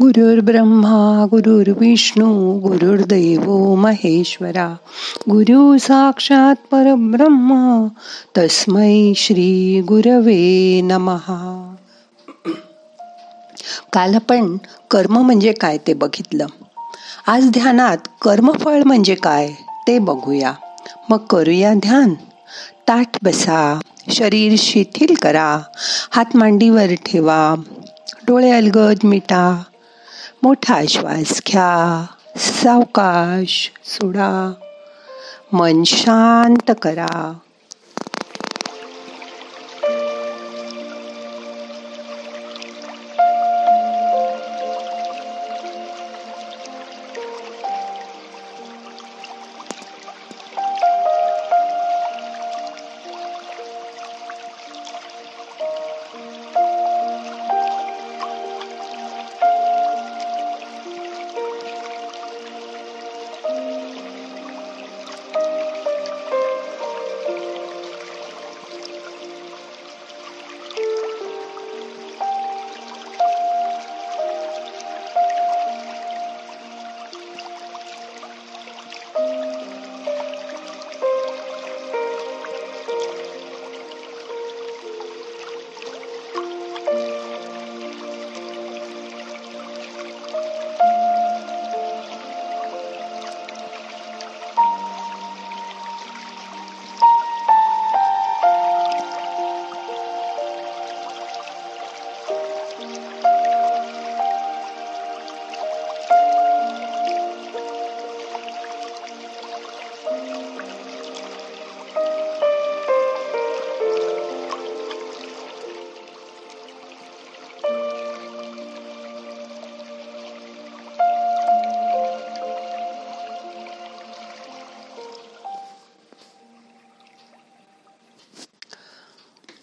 ब्रह्मा गुरुर्विष्णू गुरुर्दैव महेश्वरा गुरु साक्षात परब्रह्म तस्मै श्री गुरवे नमहा काल आपण कर्म म्हणजे काय ते बघितलं. आज ध्यानात कर्मफळ म्हणजे काय ते बघूया. मग करूया ध्यान. ताठ बसा शरीर शिथिल करा हात मांडीवर ठेवा डोळे अलगद मिटा मोठा श्वास घ्या सावकाश सोडा. मन शांत करा.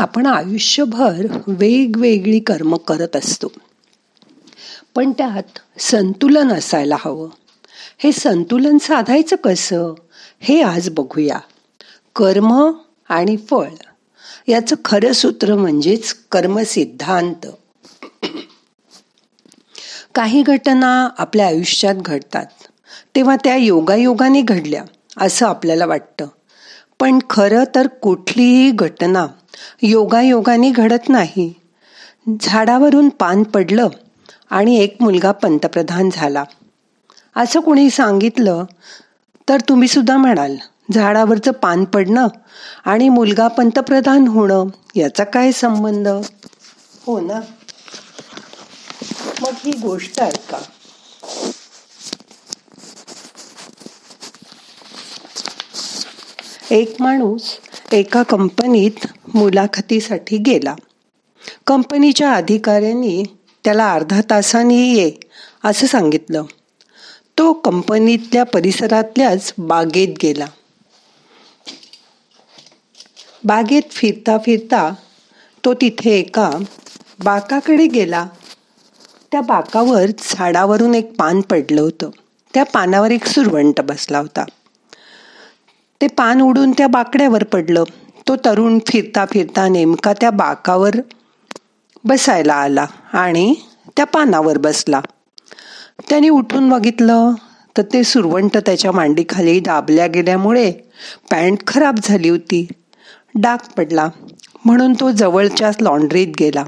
आपण आयुष्यभर वेगवेगळी कर्म करत असतो. पण त्यात संतुलन असायला हवं. हे संतुलन साधायचं कसं? हे आज बघूया. कर्म आणि फळ याचं खरं सूत्र म्हणजेच कर्मसिद्धांत. काही घटना आपल्या आयुष्यात घडतात. तेव्हा त्या योगायोगाने घडल्या असं आपल्याला वाटतं. पण खरं तर कुठलीही घटना योगायोगाने घडत नाही. झाडावरून पान पडलं आणि एक मुलगा पंतप्रधान झाला. असं कोणी सांगितलं तर तुम्ही सुद्धा म्हणाल झाडावरचं पान पडणं आणि मुलगा पंतप्रधान होणं याचा काय संबंध? हो ना? मग ही गोष्ट ऐका. एक माणूस एका कंपनीत मुलाखतीसाठी गेला. कंपनीच्या अधिकाऱ्यांनी त्याला अर्धा तासाने ये असं सांगितलं. तो कंपनीतल्या परिसरातल्याच बागेत गेला. बागेत फिरता फिरता तो तिथे एका बाकाकडे गेला. त्या बाकावर झाडावरून एक पान पडलं होतं. त्या पानावर एक सुरवंट बसला होता. ते पान उडून त्या बाकड्यावर पडलं. तो तरुण फिरता फिरता नेमका त्या बाकावर बसायला आला आणि त्या पानावर बसला. त्याने उठून बघितलं तर ते सुरवंट त्याच्या मांडीखाली दाबल्या गेल्यामुळे पॅन्ट खराब झाली होती. डाग पडला. म्हणून तो जवळच्याच लॉन्ड्रीत गेला.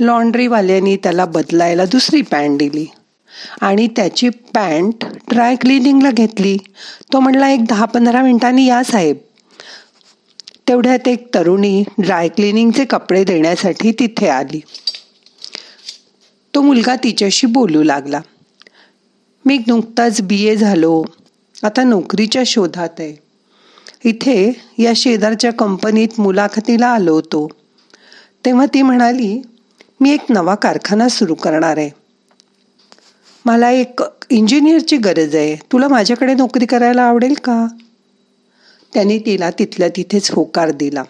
लॉन्ड्रीवाल्यानी त्याला बदलायला दुसरी पॅन्ट दिली. आणि त्याची पॅन्ट ड्राय क्लिनिंगला घेतली. तो म्हणला एक दहा पंधरा मिनिटांनी या साहेब. तेवढ्यात एक तरुणी ड्राय क्लिनिंगचे कपडे देण्यासाठी तिथे आली. तो मुलगा तिच्याशी बोलू लागला. मी नुकताच बी ए झालो. आता नोकरीच्या शोधात आहे. इथे या शेजारच्या कंपनीत मुलाखतीला आलो होतो. तेव्हा ती म्हणाली मी एक नवा कारखाना सुरू करणार आहे. मला एक इंजिनियरची गरज आहे. तुला माझ्याकडे नोकरी करायला आवडेल का? त्याने तिला तिथल्या तिथेच होकार दिला.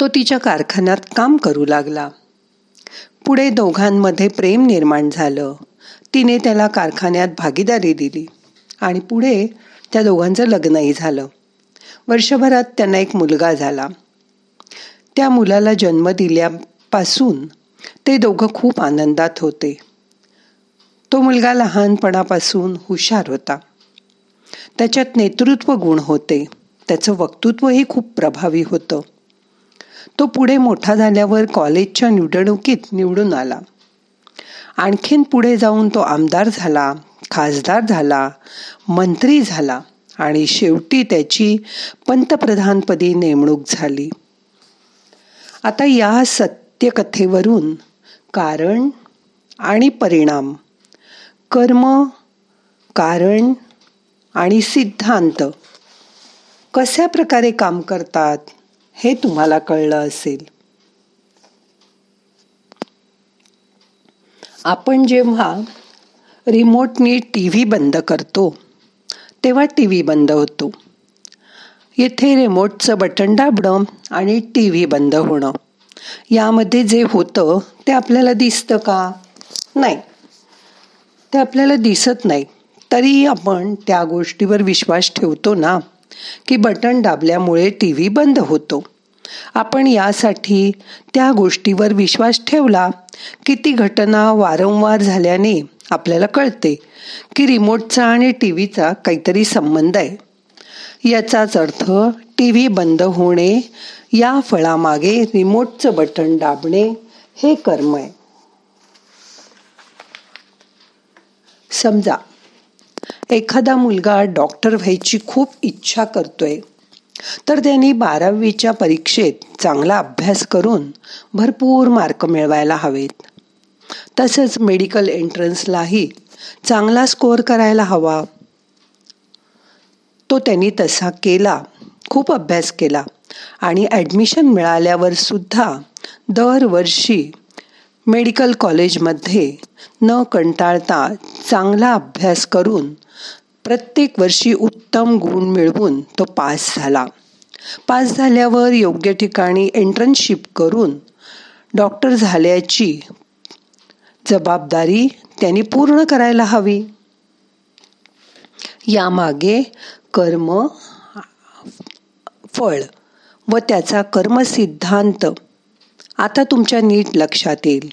तो तिच्या कारखान्यात काम करू लागला. पुढे दोघांमध्ये प्रेम निर्माण झालं. तिने त्याला कारखान्यात भागीदारी दिली आणि पुढे त्या दोघांचं लग्नही झालं. वर्षभरात त्यांना एक मुलगा झाला. त्या मुलाला जन्म दिल्यापासून ते दोघं खूप आनंदात होते. तो मुलगा लहानपणापासून हुशार होता. त्याच्यात नेतृत्व गुण होते. त्याचं वक्तृत्वही खूप प्रभावी होतं. तो पुढे मोठा झाल्यावर कॉलेजच्या निवडणुकीत निवडून आला. आणखीन पुढे जाऊन तो आमदार झाला खासदार झाला मंत्री झाला आणि शेवटी त्याची पंतप्रधानपदी नेमणूक झाली. आता या सत्यकथेवरून कारण आणि परिणाम कर्म कारण आणि सिद्धांत कशा प्रकारे काम करतात हे तुम्हाला कळलं असेल. आपण जेव्हा रिमोटनी टी व्ही बंद करतो तेव्हा टी व्ही बंद होतो. येथे रिमोटचं बटन दाबणं आणि टी व्ही बंद होणं. यामध्ये जे होतं ते आपल्याला दिसतं का? नाही. ते आपल्याला दिसत नाही. तरी आपण त्या गोष्टीवर विश्वास ठेवतो ना की बटन दाबल्यामुळे टी व्ही बंद होतो. आपण यासाठी त्या गोष्टीवर विश्वास ठेवला की ती घटना वारंवार झाल्याने आपल्याला कळते की रिमोटचा आणि टी व्हीचा काहीतरी संबंध आहे. याचाच अर्थ टी व्ही बंद होणे या फळामागे रिमोटचं बटन दाबणे हे कर्म आहे. समजा एखादा मुलगा डॉक्टर व्हायची खूप इच्छा करतोय तर त्यांनी बारावीच्या परीक्षेत चांगला अभ्यास करून भरपूर मार्क मिळवायला हवेत. तसंच मेडिकल एंट्रन्सलाही चांगला स्कोअर करायला हवा. तो त्यांनी तसा केला खूप अभ्यास केला आणि ॲडमिशन मिळाल्यावर सुद्धा दरवर्षी मेडिकल कॉलेजमध्ये न कंटाळता चांगला अभ्यास करून प्रत्येक वर्षी उत्तम गुण मिळवून तो पास झाला. पास झाल्यावर योग्य ठिकाणी एंट्रनशिप करून डॉक्टर झाल्याची जबाबदारी त्यांनी पूर्ण करायला हवी. यामागे कर्म फळ व त्याचा कर्मसिद्धांत आता तुमच्या नीट लक्षात येईल.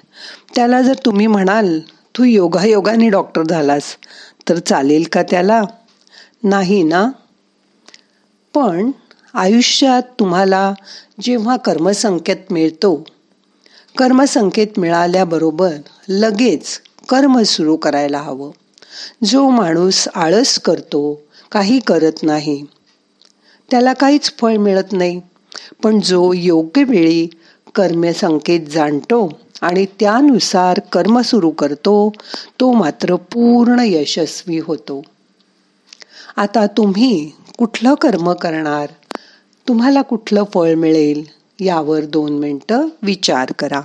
त्याला जर तुम्ही म्हणाल तू योगायोगाने डॉक्टर झालास तर चालेल का त्याला? नाही ना. पण आयुष्यात तुम्हाला जेव्हा कर्मसंकेत मिळतो कर्मसंकेत मिळाल्याबरोबर लगेच कर्म सुरू करायला हवं. जो माणूस आळस करतो काही करत नाही त्याला काहीच फळ मिळत नाही. पण जो योग्य वेळी कर्मसंकेत जाणतो आणि त्यानुसार कर्म सुरू करतो तो मात्र पूर्ण यशस्वी होतो. आता तुम्ही कुठलं कर्म करणार? तुम्हाला कुठलं फळ मिळेल? यावर दोन मिनटं विचार करा.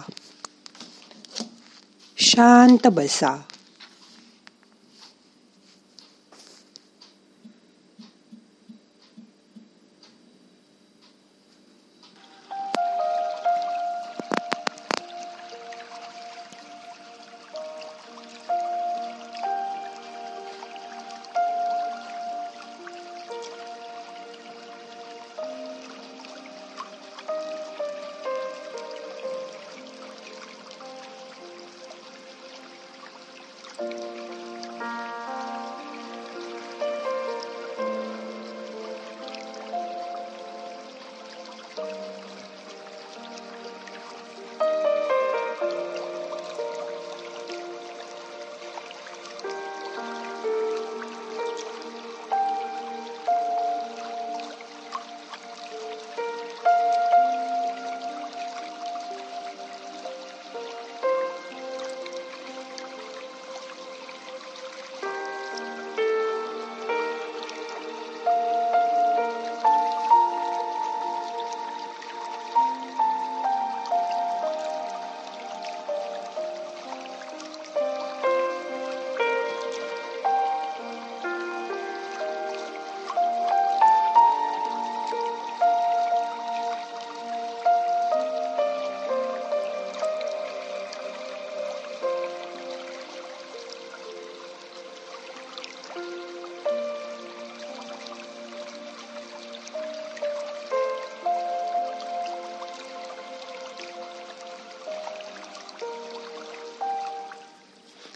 शांत बसा.